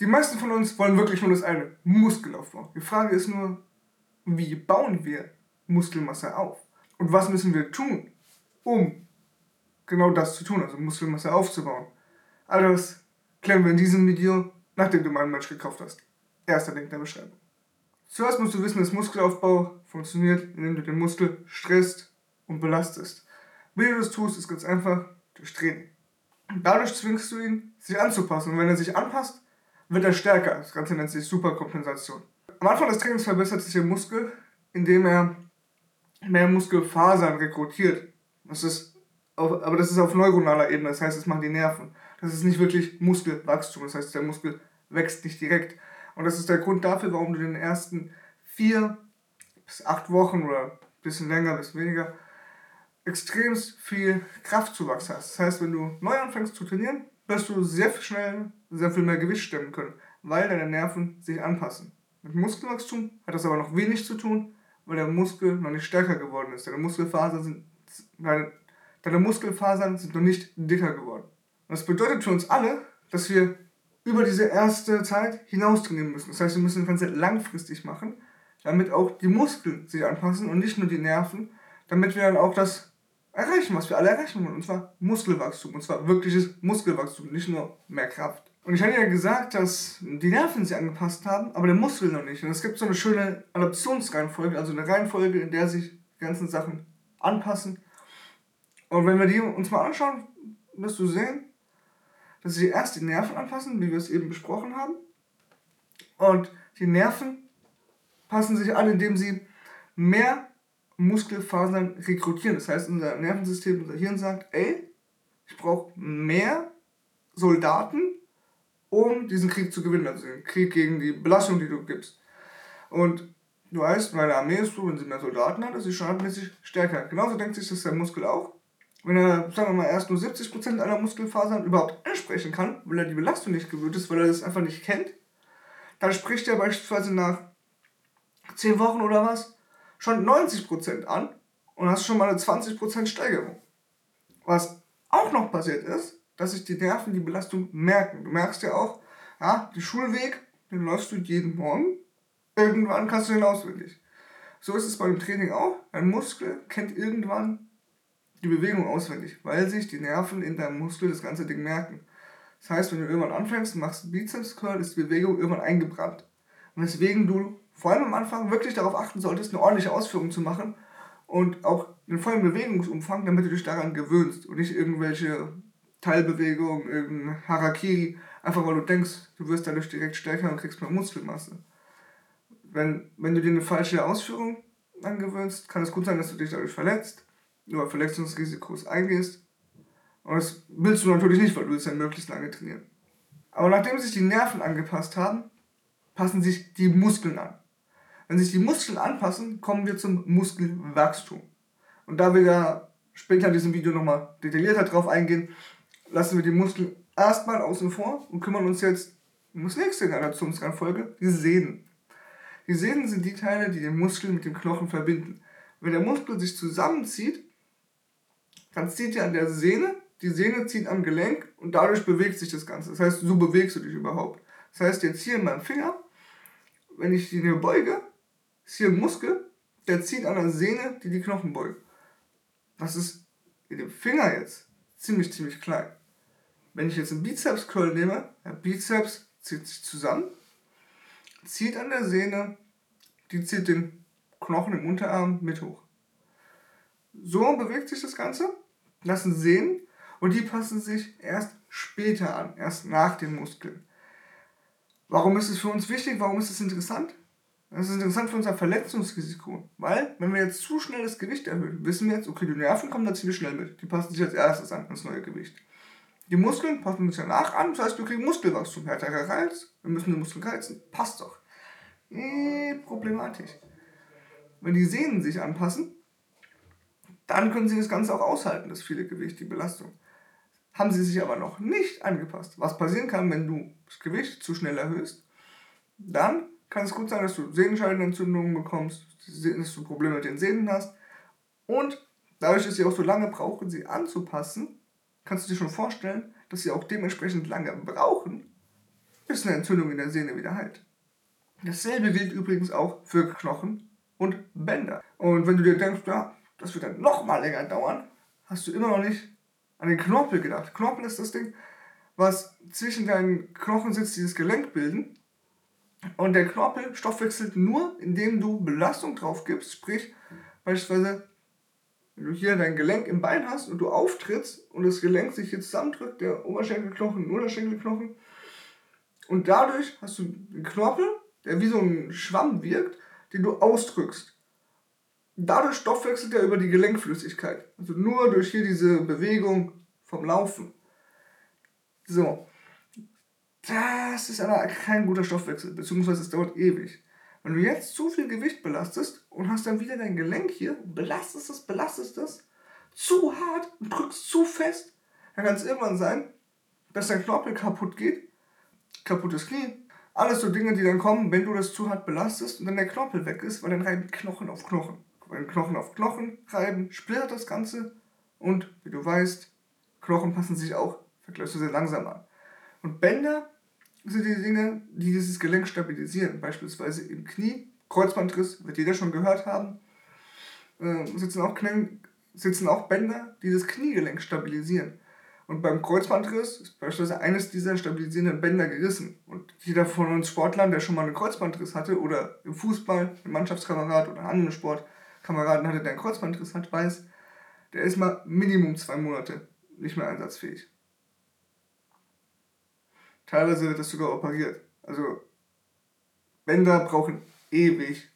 Die meisten von uns wollen wirklich nur das eine, Muskelaufbau. Die Frage ist nur, wie bauen wir Muskelmasse auf? Und was müssen wir tun, um genau das zu tun, also Muskelmasse aufzubauen? All das klären wir in diesem Video, nachdem du meinen Match gekauft hast. Erster Link in der Beschreibung. Zuerst musst du wissen, dass Muskelaufbau funktioniert, indem du den Muskel stresst und belastest. Wie du das tust, ist ganz einfach durch Training. Dadurch zwingst du ihn, sich anzupassen. Und wenn er sich anpasst, wird er stärker. Das Ganze nennt sich Superkompensation. Am Anfang des Trainings verbessert sich der Muskel, indem er mehr Muskelfasern rekrutiert. Das ist auf, aber das ist auf neuronaler Ebene, das heißt, es machen die Nerven. Das ist nicht wirklich Muskelwachstum, das heißt, der Muskel wächst nicht direkt. Und das ist der Grund dafür, warum du in den ersten vier bis acht Wochen oder ein bisschen länger, ein bisschen weniger extrem viel Kraftzuwachs hast. Das heißt, wenn du neu anfängst zu trainieren, wirst du sehr schnell sehr viel mehr Gewicht stemmen können, weil deine Nerven sich anpassen. Mit Muskelwachstum hat das aber noch wenig zu tun, weil der Muskel noch nicht stärker geworden ist. Deine Muskelfasern sind, deine, deine Muskelfasern sind noch nicht dicker geworden. Und das bedeutet für uns alle, dass wir über diese erste Zeit hinaus trainieren müssen. Das heißt, wir müssen das Ganze langfristig machen, damit auch die Muskeln sich anpassen und nicht nur die Nerven, damit wir dann auch das erreichen, was wir alle erreichen wollen. Und zwar Muskelwachstum. Und zwar wirkliches Muskelwachstum, nicht nur mehr Kraft. Und ich hatte ja gesagt, dass die Nerven sich angepasst haben, aber der Muskel noch nicht. Und es gibt so eine schöne Adaptionsreihenfolge, also eine Reihenfolge, in der sich die ganzen Sachen anpassen. Und wenn wir die uns mal anschauen, wirst du sehen, dass sich erst die Nerven anpassen, wie wir es eben besprochen haben. Und die Nerven passen sich an, indem sie mehr Muskelfasern rekrutieren. Das heißt, unser Nervensystem, unser Hirn sagt, ey, ich brauche mehr Soldaten, um diesen Krieg zu gewinnen, also den Krieg gegen die Belastung, die du gibst. Und du weißt, meine Armee ist so, wenn sie mehr Soldaten hat, ist sie standardmäßig stärker. Genauso denkt sich das der Muskel auch. Wenn er, sagen wir mal, erst nur 70% aller Muskelfasern überhaupt ansprechen kann, weil er die Belastung nicht gewöhnt ist, weil er das einfach nicht kennt, dann spricht er beispielsweise nach 10 Wochen oder was schon 90% an und hast schon mal eine 20% Steigerung. Was auch noch passiert ist, dass sich die Nerven die Belastung merken. Du merkst ja auch, ja, den Schulweg, den läufst du jeden Morgen. Irgendwann kannst du den auswendig. So ist es beim Training auch. Dein Muskel kennt irgendwann die Bewegung auswendig, weil sich die Nerven in deinem Muskel das ganze Ding merken. Das heißt, wenn du irgendwann anfängst machst Bizeps Curl, ist die Bewegung irgendwann eingebrannt. Und deswegen du vor allem am Anfang wirklich darauf achten solltest, eine ordentliche Ausführung zu machen und auch den vollen Bewegungsumfang, damit du dich daran gewöhnst und nicht irgendwelche Teilbewegungen, irgendein Harakiri, einfach weil du denkst, du wirst dadurch direkt stärker und kriegst mehr Muskelmasse. Wenn, wenn du dir eine falsche Ausführung angewöhnst, kann es gut sein, dass du dich dadurch verletzt, über Verletzungsrisikos eingehst. Und das willst du natürlich nicht, weil du willst ja möglichst lange trainieren. Aber nachdem sich die Nerven angepasst haben, passen sich die Muskeln an. Wenn sich die Muskeln anpassen, kommen wir zum Muskelwachstum. Und da wir ja später in diesem Video nochmal detaillierter drauf eingehen, lassen wir die Muskeln erstmal außen vor und kümmern uns jetzt um das nächste in der Adaptionsreihenfolge, die Sehnen. Die Sehnen sind die Teile, die den Muskel mit dem Knochen verbinden. Wenn der Muskel sich zusammenzieht, dann zieht er an der Sehne, die Sehne zieht am Gelenk und dadurch bewegt sich das Ganze. Das heißt, so bewegst du dich überhaupt. Das heißt, jetzt hier in meinem Finger, wenn ich die beuge, ist hier ein Muskel, der zieht an der Sehne, die die Knochen beugt. Das ist in dem Finger jetzt ziemlich, ziemlich klein. Wenn ich jetzt einen Bizeps-Curl nehme, der Bizeps zieht sich zusammen, zieht an der Sehne, die zieht den Knochen im Unterarm mit hoch. So bewegt sich das Ganze, das sind Sehnen und die passen sich erst später an, erst nach den Muskeln. Warum ist es für uns wichtig? Warum ist es interessant? Das ist interessant für unser Verletzungsrisiko, weil wenn wir jetzt zu schnell das Gewicht erhöhen, wissen wir jetzt, okay, die Nerven kommen da ziemlich schnell mit. Die passen sich als erstes an, ans neue Gewicht. Die Muskeln passen sich danach an, das heißt, wir kriegen Muskelwachstum, härterer Reiz, wir müssen den Muskel reizen, passt doch. Eh, problematisch. Wenn die Sehnen sich anpassen, dann können sie das Ganze auch aushalten, das viele Gewicht, die Belastung. Haben sie sich aber noch nicht angepasst. Was passieren kann, wenn du das Gewicht zu schnell erhöhst, dann kann es gut sein, dass du Sehnenscheidenentzündungen bekommst, dass du Probleme mit den Sehnen hast. Und dadurch, dass sie auch so lange brauchen, sie anzupassen, kannst du dir schon vorstellen, dass sie auch dementsprechend lange brauchen, bis eine Entzündung in der Sehne wieder heilt. Dasselbe gilt übrigens auch für Knochen und Bänder. Und wenn du dir denkst, ja, das wird dann noch mal länger dauern, hast du immer noch nicht an den Knorpel gedacht. Knorpel ist das Ding, was zwischen deinen Knochen sitzt, dieses Gelenk bilden. Und der Knorpel stoffwechselt nur, indem du Belastung drauf gibst. Sprich, beispielsweise, wenn du hier dein Gelenk im Bein hast und du auftrittst und das Gelenk sich jetzt zusammendrückt, der Oberschenkelknochen, und Unterschenkelknochen, und dadurch hast du einen Knorpel, der wie so ein Schwamm wirkt, den du ausdrückst. Dadurch stoffwechselt er über die Gelenkflüssigkeit. Also nur durch hier diese Bewegung vom Laufen. So. Das ist aber kein guter Stoffwechsel, beziehungsweise es dauert ewig. Wenn du jetzt zu viel Gewicht belastest und hast dann wieder dein Gelenk hier, belastest es, belastest es, zu hart und drückst zu fest, dann kann es irgendwann sein, dass dein Knorpel kaputt geht, kaputtes Knie, alles so Dinge, die dann kommen, wenn du das zu hart belastest und dann der Knorpel weg ist, weil dann reiben Knochen auf Knochen. Wenn Knochen auf Knochen reiben, splittert das Ganze und wie du weißt, Knochen passen sich auch vergleichsweise langsam an. Und Bänder sind die Dinge, die dieses Gelenk stabilisieren. Beispielsweise im Knie, Kreuzbandriss, wird jeder schon gehört haben, äh, sitzen, auch Knie, sitzen auch Bänder, die das Kniegelenk stabilisieren. Und beim Kreuzbandriss ist beispielsweise eines dieser stabilisierenden Bänder gerissen. Und jeder von uns Sportlern, der schon mal einen Kreuzbandriss hatte, oder im Fußball, ein Mannschaftskamerad oder einen anderen Sportkameraden hatte, der einen Kreuzbandriss hat, weiß, der ist mal Minimum zwei Monate nicht mehr einsatzfähig. Teilweise wird das sogar operiert. Also Bänder brauchen ewig,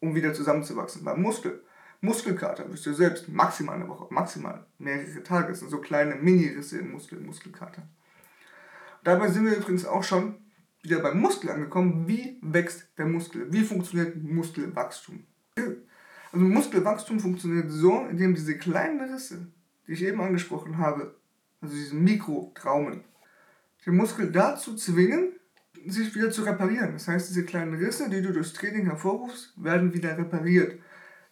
um wieder zusammenzuwachsen. Beim Muskel Muskelkater, wisst ihr selbst, maximal eine Woche, maximal mehrere Tage. Das sind so kleine Mini-Risse im Muskel, Muskelkater. Dabei sind wir übrigens auch schon wieder beim Muskel angekommen. Wie wächst der Muskel? Wie funktioniert Muskelwachstum? Also Muskelwachstum funktioniert so, indem diese kleinen Risse, die ich eben angesprochen habe, also diese Mikrotraumen, den Muskel dazu zwingen, sich wieder zu reparieren. Das heißt, diese kleinen Risse, die du durchs Training hervorrufst, werden wieder repariert.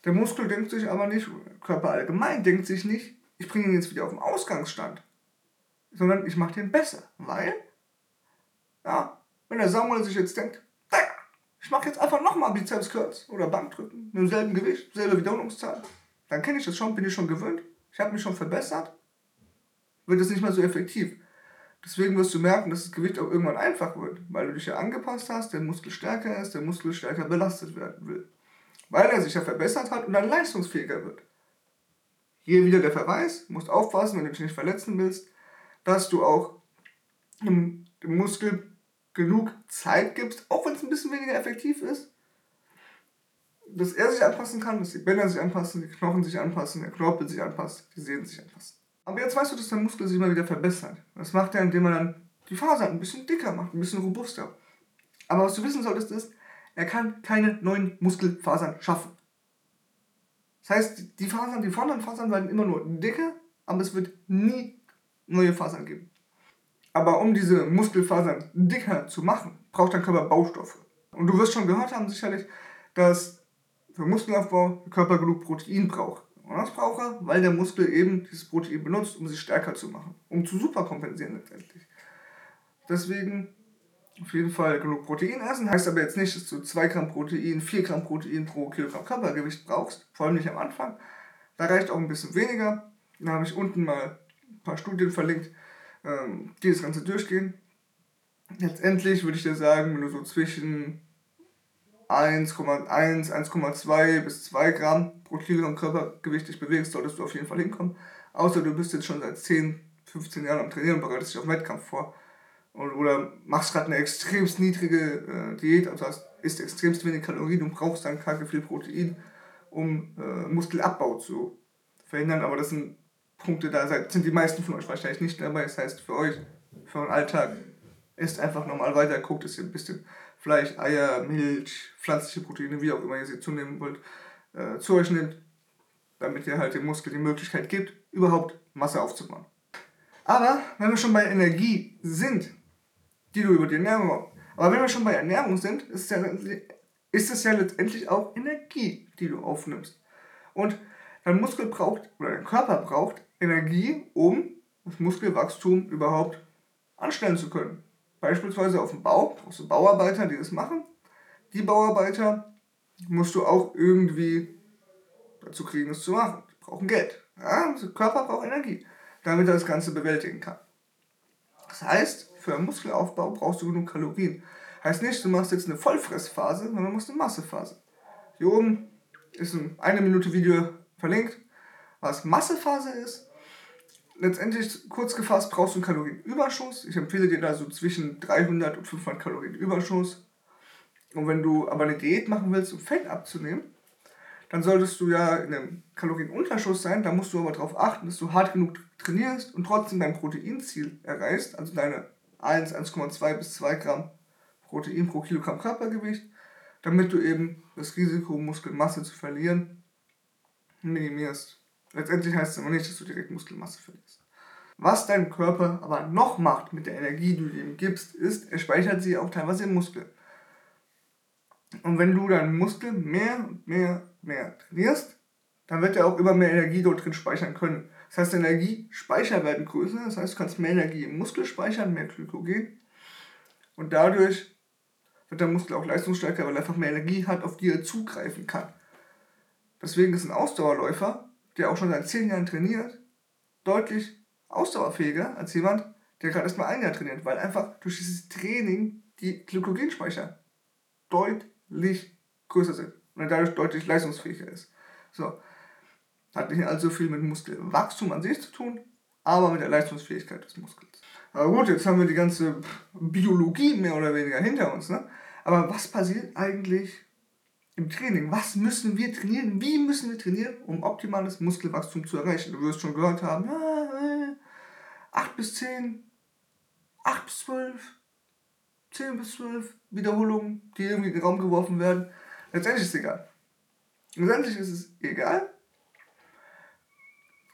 Der Muskel denkt sich aber nicht, Körper allgemein denkt sich nicht, ich bringe ihn jetzt wieder auf den Ausgangsstand, sondern ich mache den besser, weil, ja, wenn der Samuel sich jetzt denkt, ich mache jetzt einfach nochmal Bizeps Curls oder Bankdrücken mit demselben Gewicht, selbe Wiederholungszahl, dann kenne ich das schon, bin ich schon gewöhnt, ich habe mich schon verbessert, wird es nicht mehr so effektiv. Deswegen wirst du merken, dass das Gewicht auch irgendwann einfach wird, weil du dich ja angepasst hast, der Muskel stärker ist, der Muskel stärker belastet werden will weil er sich ja verbessert hat und dann leistungsfähiger wird. Hier wieder der Verweis, du musst aufpassen, wenn du dich nicht verletzen willst, dass du auch dem, dem Muskel genug Zeit gibst, auch wenn es ein bisschen weniger effektiv ist, dass er sich anpassen kann, dass die Bänder sich anpassen, die Knochen sich anpassen, der Knorpel sich anpasst, die Sehnen sich anpassen. Aber jetzt weißt du, dass der Muskel sich immer wieder verbessert. Das macht er, indem er dann die Fasern ein bisschen dicker macht, ein bisschen robuster. Aber was du wissen solltest ist, er kann keine neuen Muskelfasern schaffen. Das heißt, die Fasern, die vorhandenen Fasern werden immer nur dicker, aber es wird nie neue Fasern geben. Aber um diese Muskelfasern dicker zu machen, braucht dein Körper Baustoffe. Und du wirst schon gehört haben sicherlich, dass für Muskelaufbau der Körper genug Protein braucht. Und das braucht er, weil der Muskel eben dieses Protein benutzt, um sich stärker zu machen, um zu superkompensieren letztendlich. Deswegen auf jeden Fall genug Protein essen. Heißt aber jetzt nicht, dass du 2 Gramm Protein, 4 Gramm Protein pro Kilogramm Körpergewicht brauchst. Vor allem nicht am Anfang. Da reicht auch ein bisschen weniger. Da habe ich unten mal ein paar Studien verlinkt, ähm, die das Ganze durchgehen. Letztendlich würde ich dir sagen, wenn du so zwischen 1,1, 1,2 bis 2 Gramm pro Kilogramm Körpergewicht dich bewegst, solltest du auf jeden Fall hinkommen. Außer du bist jetzt schon seit 10, 15 Jahren am Trainieren und bereitest dich auf Wettkampf vor oder machst gerade eine extremst niedrige äh, Diät, also hast, isst extremst wenig Kalorien und brauchst dann kacke viel Protein, um äh, Muskelabbau zu verhindern. Aber das sind Punkte, da sind die meisten von euch wahrscheinlich nicht dabei. Das heißt, für euch, für euren Alltag, isst einfach normal weiter, guckt, dass ihr ein bisschen Fleisch, Eier, Milch, pflanzliche Proteine, wie auch immer ihr sie zunehmen wollt, äh, zu euch nehmt, damit ihr halt dem Muskel die Möglichkeit gibt, überhaupt Masse aufzubauen. Aber wenn wir schon bei Energie sind, die du über die Ernährung Aber wenn wir schon bei Ernährung sind, ist, ja, ist es ja letztendlich auch Energie, die du aufnimmst. Und dein Muskel braucht, oder dein Körper braucht Energie, um das Muskelwachstum überhaupt anstellen zu können. Beispielsweise auf dem Bau, brauchst du Bauarbeiter, die das machen. Die Bauarbeiter musst du auch irgendwie dazu kriegen, das zu machen. Die brauchen Geld. Ja, der Körper braucht Energie, damit er das Ganze bewältigen kann. Das heißt, für einen Muskelaufbau brauchst du genug Kalorien. Heißt nicht, du machst jetzt eine Vollfressphase, sondern du machst eine Massephase. Hier oben ist ein eine Minute Video verlinkt, was Massephase ist. Letztendlich, kurz gefasst, brauchst du einen Kalorienüberschuss. Ich empfehle dir da so zwischen 300 und 500 Kalorien Überschuss. Und wenn du aber eine Diät machen willst, um Fett abzunehmen, dann solltest du ja in einem Kalorienunterschuss sein. Da musst du aber darauf achten, dass du hart genug trainierst und trotzdem dein Proteinziel erreichst, also deine 1, 1,2 bis 2 Gramm Protein pro Kilogramm Körpergewicht, damit du eben das Risiko, Muskelmasse zu verlieren, minimierst. Letztendlich heißt es aber nicht, dass du direkt Muskelmasse verlierst. Was dein Körper aber noch macht mit der Energie, die du ihm gibst, ist, er speichert sie auch teilweise im Muskel. Und wenn du deinen Muskel mehr und mehr, mehr trainierst, dann wird er auch immer mehr Energie dort drin speichern können. Das heißt, Energiespeicher werden größer, das heißt, du kannst mehr Energie im Muskel speichern, mehr Glykogen. Und dadurch wird der Muskel auch leistungsstärker, weil er einfach mehr Energie hat, auf die er zugreifen kann. Deswegen ist ein Ausdauerläufer, der auch schon seit 10 Jahren trainiert, deutlich ausdauerfähiger als jemand, der gerade erst mal ein Jahr trainiert, weil einfach durch dieses Training die Glykogenspeicher deutlich größer sind und dadurch deutlich leistungsfähiger ist. So. Hat nicht allzu viel mit Muskelwachstum an sich zu tun, aber mit der Leistungsfähigkeit des Muskels. Aber gut, jetzt haben wir die ganze Biologie mehr oder weniger hinter uns. Ne? Aber was passiert eigentlich im Training? Was müssen wir trainieren? Wie müssen wir trainieren, um optimales Muskelwachstum zu erreichen? Du wirst schon gehört haben, ja, 8 bis 10, 8 bis 12, 10 bis 12 Wiederholungen, die irgendwie in den Raum geworfen werden. Letztendlich ist es egal. Letztendlich ist es egal.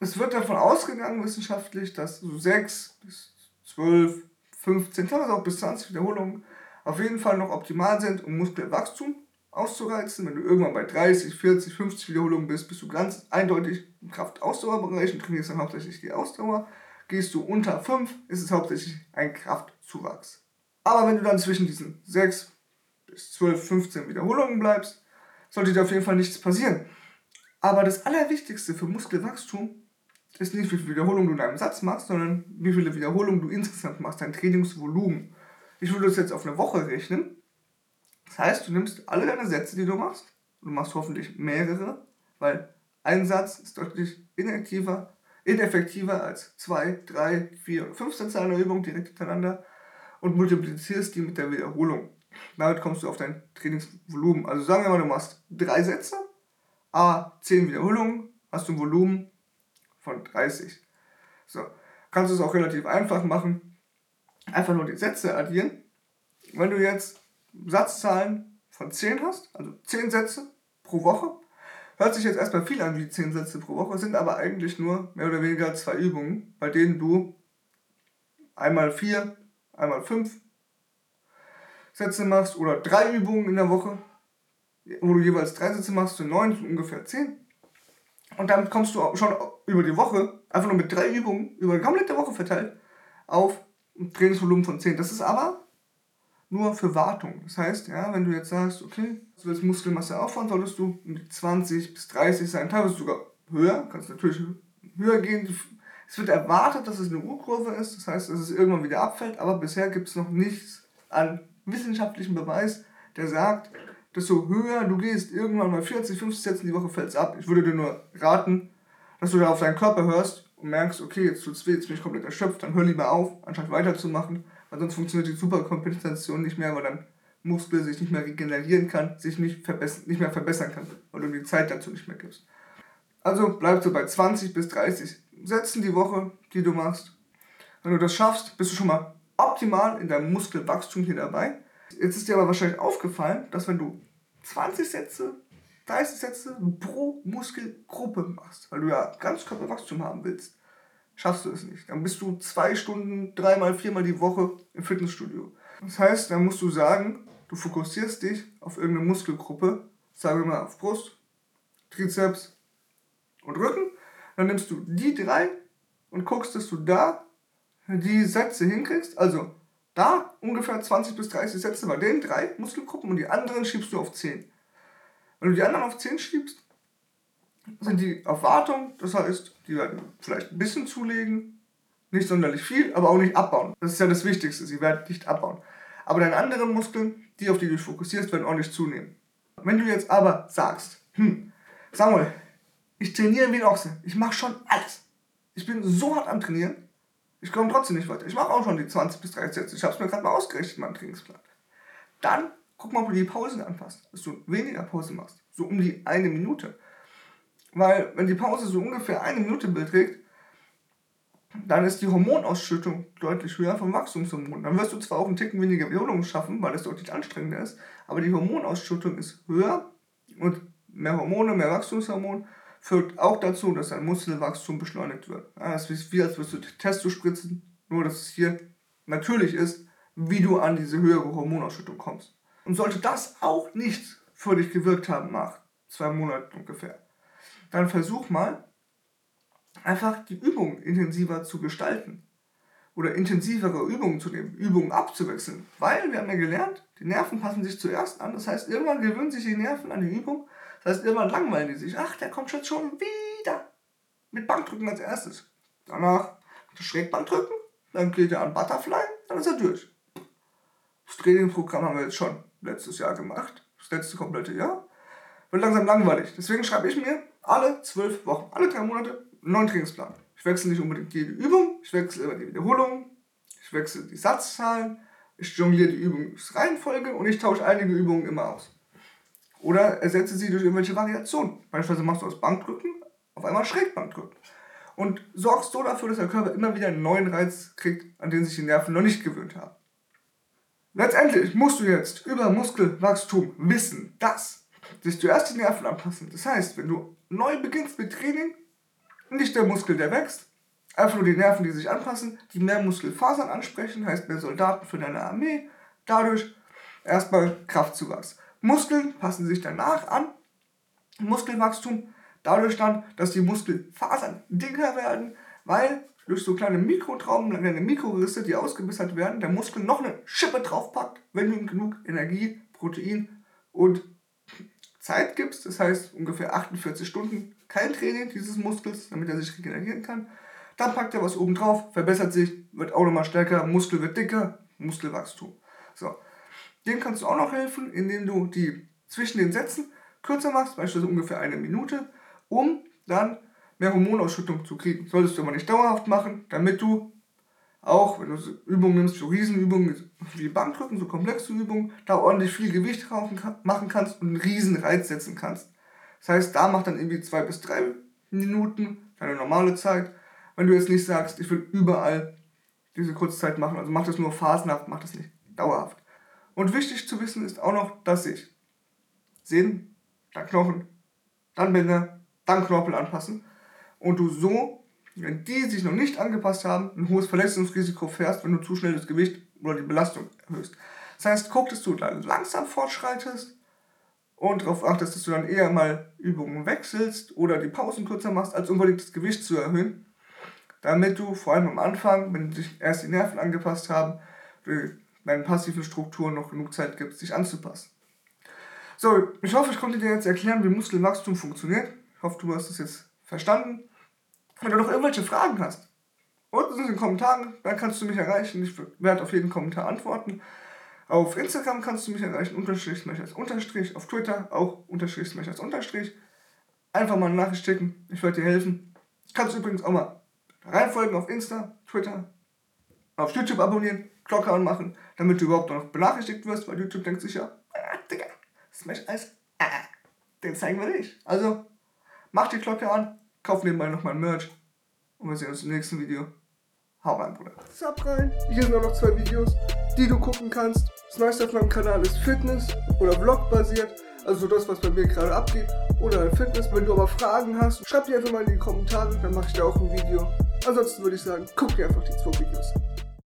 Es wird davon ausgegangen, wissenschaftlich, dass so 6 bis 12, 15, teilweise auch bis 20 Wiederholungen auf jeden Fall noch optimal sind, um Muskelwachstum auszureizen. Wenn du irgendwann bei 30, 40, 50 Wiederholungen bist, bist du ganz eindeutig im Kraft-Ausdauerbereich und trainierst dann hauptsächlich die Ausdauer. Gehst du unter 5, ist es hauptsächlich ein Kraftzuwachs. Aber wenn du dann zwischen diesen 6 bis 12, 15 Wiederholungen bleibst, sollte dir auf jeden Fall nichts passieren. Aber das Allerwichtigste für Muskelwachstum ist nicht, wie viele Wiederholungen du in einem Satz machst, sondern wie viele Wiederholungen du insgesamt machst, dein Trainingsvolumen. Ich würde das jetzt auf eine Woche rechnen. Das heißt, du nimmst alle deine Sätze, die du machst, du machst hoffentlich mehrere, weil ein Satz ist deutlich ineffektiver, ineffektiver als zwei, drei, vier, fünf Sätze einer Übung direkt hintereinander und multiplizierst die mit der Wiederholung. Damit kommst du auf dein Trainingsvolumen. Also sagen wir mal, du machst drei Sätze, a 10 Wiederholungen, hast du ein Volumen von 30. So, kannst du es auch relativ einfach machen. Einfach nur die Sätze addieren. Wenn du jetzt Satzzahlen von 10 hast, also 10 Sätze pro Woche, hört sich jetzt erstmal viel an wie 10 Sätze pro Woche, sind aber eigentlich nur mehr oder weniger zwei Übungen, bei denen du einmal 4, einmal 5 Sätze machst oder drei Übungen in der Woche, wo du jeweils drei Sätze machst, zu 9, ungefähr 10. Und damit kommst du schon über die Woche, einfach nur mit drei Übungen, über die komplette Woche verteilt, auf ein Trainingsvolumen von 10. Das ist aber nur für Wartung. Das heißt, ja, wenn du jetzt sagst, okay, du willst Muskelmasse aufbauen, solltest du um die 20 bis 30 sein, teilweise sogar höher, kannst natürlich höher gehen. Es wird erwartet, dass es eine U-Kurve ist, das heißt, dass es irgendwann wieder abfällt, aber bisher gibt es noch nichts an wissenschaftlichem Beweis, der sagt, desto höher du gehst, irgendwann mal 40, 50 Sätze die Woche fällt es ab. Ich würde dir nur raten, dass du da auf deinen Körper hörst und merkst, okay, jetzt tut es weh, jetzt bin ich komplett erschöpft, dann hör lieber auf, anstatt weiterzumachen, weil sonst funktioniert die Superkompensation nicht mehr, weil dein Muskel sich nicht mehr regenerieren kann, sich nicht, nicht mehr verbessern kann, weil du die Zeit dazu nicht mehr gibst. Also bleibst du bei 20 bis 30 Sätzen die Woche, die du machst. Wenn du das schaffst, bist du schon mal optimal in deinem Muskelwachstum hier dabei. Jetzt ist dir aber wahrscheinlich aufgefallen, dass wenn du 20 Sätze, 30 Sätze pro Muskelgruppe machst, weil du ja Ganzkörperwachstum haben willst, schaffst du es nicht. Dann bist du zwei Stunden, dreimal, viermal die Woche im Fitnessstudio. Das heißt, dann musst du sagen, du fokussierst dich auf irgendeine Muskelgruppe, sagen wir mal auf Brust, Trizeps und Rücken. Dann nimmst du die drei und guckst, dass du da die Sätze hinkriegst. Also Da ungefähr 20 bis 30 Sätze bei den drei Muskelgruppen und die anderen schiebst du auf 10. Wenn du die anderen auf 10 schiebst, sind die auf Wartung, das heißt, die werden vielleicht ein bisschen zulegen, nicht sonderlich viel, aber auch nicht abbauen. Das ist ja das Wichtigste, sie werden nicht abbauen. Aber deine anderen Muskeln, die auf die du dich fokussierst, werden ordentlich zunehmen. Wenn du jetzt aber sagst, hm, Samuel, ich trainiere wie ein Ochse, ich mache schon alles. Ich bin so hart am Trainieren, ich komme trotzdem nicht weiter. Ich mache auch schon die 20 bis 30 Sätze. Ich habe es mir gerade mal ausgerechnet in meinem Trainingsplan. Dann guck mal, ob du die Pausen anpasst, dass du weniger Pause machst. So um die eine Minute. Weil, wenn die Pause so ungefähr eine Minute beträgt, dann ist die Hormonausschüttung deutlich höher vom Wachstumshormon. Dann wirst du zwar auch einen Ticken weniger Wiederholungen schaffen, weil es deutlich anstrengender ist, aber die Hormonausschüttung ist höher und mehr Hormone, mehr Wachstumshormon führt auch dazu, dass dein Muskelwachstum beschleunigt wird. Es ist wie als würdest du Testo spritzen, nur dass es hier natürlich ist, wie du an diese höhere Hormonausschüttung kommst. Und sollte das auch nicht für dich gewirkt haben nach zwei Monaten ungefähr, dann versuch mal, einfach die Übung intensiver zu gestalten. Oder intensivere Übungen zu nehmen, Übungen abzuwechseln. Weil wir haben ja gelernt, die Nerven passen sich zuerst an. Das heißt, irgendwann gewöhnen sich die Nerven an die Übung das heißt, irgendwann langweilen die sich. Ach, der kommt jetzt schon wieder. Mit Bankdrücken als erstes. Danach das Schrägbankdrücken, dann geht er an Butterfly, dann ist er durch. Das Trainingprogramm haben wir jetzt schon letztes Jahr gemacht. Das letzte komplette Jahr. Wird langsam langweilig. Deswegen schreibe ich mir alle zwölf Wochen, alle drei Monate einen neuen Trainingsplan. Ich wechsle nicht unbedingt jede Übung, ich wechsle immer die Wiederholungen, ich wechsle die Satzzahlen, ich jongliere die Übungsreihenfolge und ich tausche einige Übungen immer aus. Oder ersetze sie durch irgendwelche Variationen. Beispielsweise machst du aus Bankdrücken auf einmal Schrägbankdrücken. Und sorgst so dafür, dass der Körper immer wieder einen neuen Reiz kriegt, an den sich die Nerven noch nicht gewöhnt haben. Letztendlich musst du jetzt über Muskelwachstum wissen, dass sich zuerst die Nerven anpassen. Das heißt, wenn du neu beginnst mit Training, nicht der Muskel, der wächst, einfach nur die Nerven, die sich anpassen, die mehr Muskelfasern ansprechen, heißt mehr Soldaten für deine Armee, dadurch erstmal Kraftzuwachs. Muskeln passen sich danach an. Muskelwachstum dadurch dann, dass die Muskelfasern dicker werden, weil durch so kleine Mikrotrauben, kleine Mikrorisse, die ausgebessert werden, der Muskel noch eine Schippe draufpackt, wenn du ihm genug Energie, Protein und Zeit gibst. Das heißt ungefähr 48 Stunden kein Training dieses Muskels, damit er sich regenerieren kann. Dann packt er was oben drauf, verbessert sich, wird auch nochmal stärker, Muskel wird dicker, Muskelwachstum. So, dem kannst du auch noch helfen, indem du die zwischen den Sätzen kürzer machst, beispielsweise ungefähr eine Minute, um dann mehr Hormonausschüttung zu kriegen. Solltest du aber nicht dauerhaft machen, damit du auch, wenn du Übungen nimmst, so Riesenübungen wie Bankdrücken, so komplexe Übungen, da ordentlich viel Gewicht drauf machen kannst und einen riesen Reiz setzen kannst. Das heißt, da macht dann irgendwie zwei bis drei Minuten deine normale Zeit. Wenn du jetzt nicht sagst, ich will überall diese kurze Zeit machen, also mach das nur phasenhaft, mach das nicht dauerhaft. Und wichtig zu wissen ist auch noch, dass sich Sehnen, dann Knochen, dann Bänder, dann Knorpel anpassen und du so, die sich noch nicht angepasst haben, ein hohes Verletzungsrisiko fährst, wenn du zu schnell das Gewicht oder die Belastung erhöhst. Das heißt, guck, dass du dann langsam fortschreitest und darauf achtest, dass du dann eher mal Übungen wechselst oder die Pausen kürzer machst, als unbedingt das Gewicht zu erhöhen, damit du vor allem am Anfang, wenn sich erst die Nerven angepasst haben, deinen passiven Strukturen noch genug Zeit gibt, sich anzupassen. So, ich hoffe, ich konnte dir jetzt erklären, wie Muskelwachstum funktioniert. Ich hoffe, du hast es jetzt verstanden. Wenn du noch irgendwelche Fragen hast, unten in den Kommentaren, dann kannst du mich erreichen. Ich werde auf jeden Kommentar antworten. Auf Instagram kannst du mich erreichen, unterstrich Smashers unterstrich. Auf Twitter auch unterstrich Smashers unterstrich. Einfach mal eine Nachricht schicken, ich werde dir helfen. Kannst du übrigens auch mal reinfolgen auf Insta, Twitter, auf YouTube abonnieren. Glocke anmachen, damit du überhaupt noch benachrichtigt wirst, weil YouTube denkt sich ja, ah, Digga, Smash Eis, ah, den zeigen wir nicht. Also, mach die Glocke an, kauf nebenbei noch mein Merch und wir sehen uns im nächsten Video. Hau rein, Bruder. Sub rein. Hier sind auch noch zwei Videos, die du gucken kannst. Das meiste auf meinem Kanal ist Fitness oder Vlog basiert. Also das, was bei mir gerade abgeht. Oder Fitness. Wenn du aber Fragen hast, schreib die einfach mal in die Kommentare, dann mache ich dir auch ein Video. Ansonsten würde ich sagen, guck dir einfach die zwei Videos an.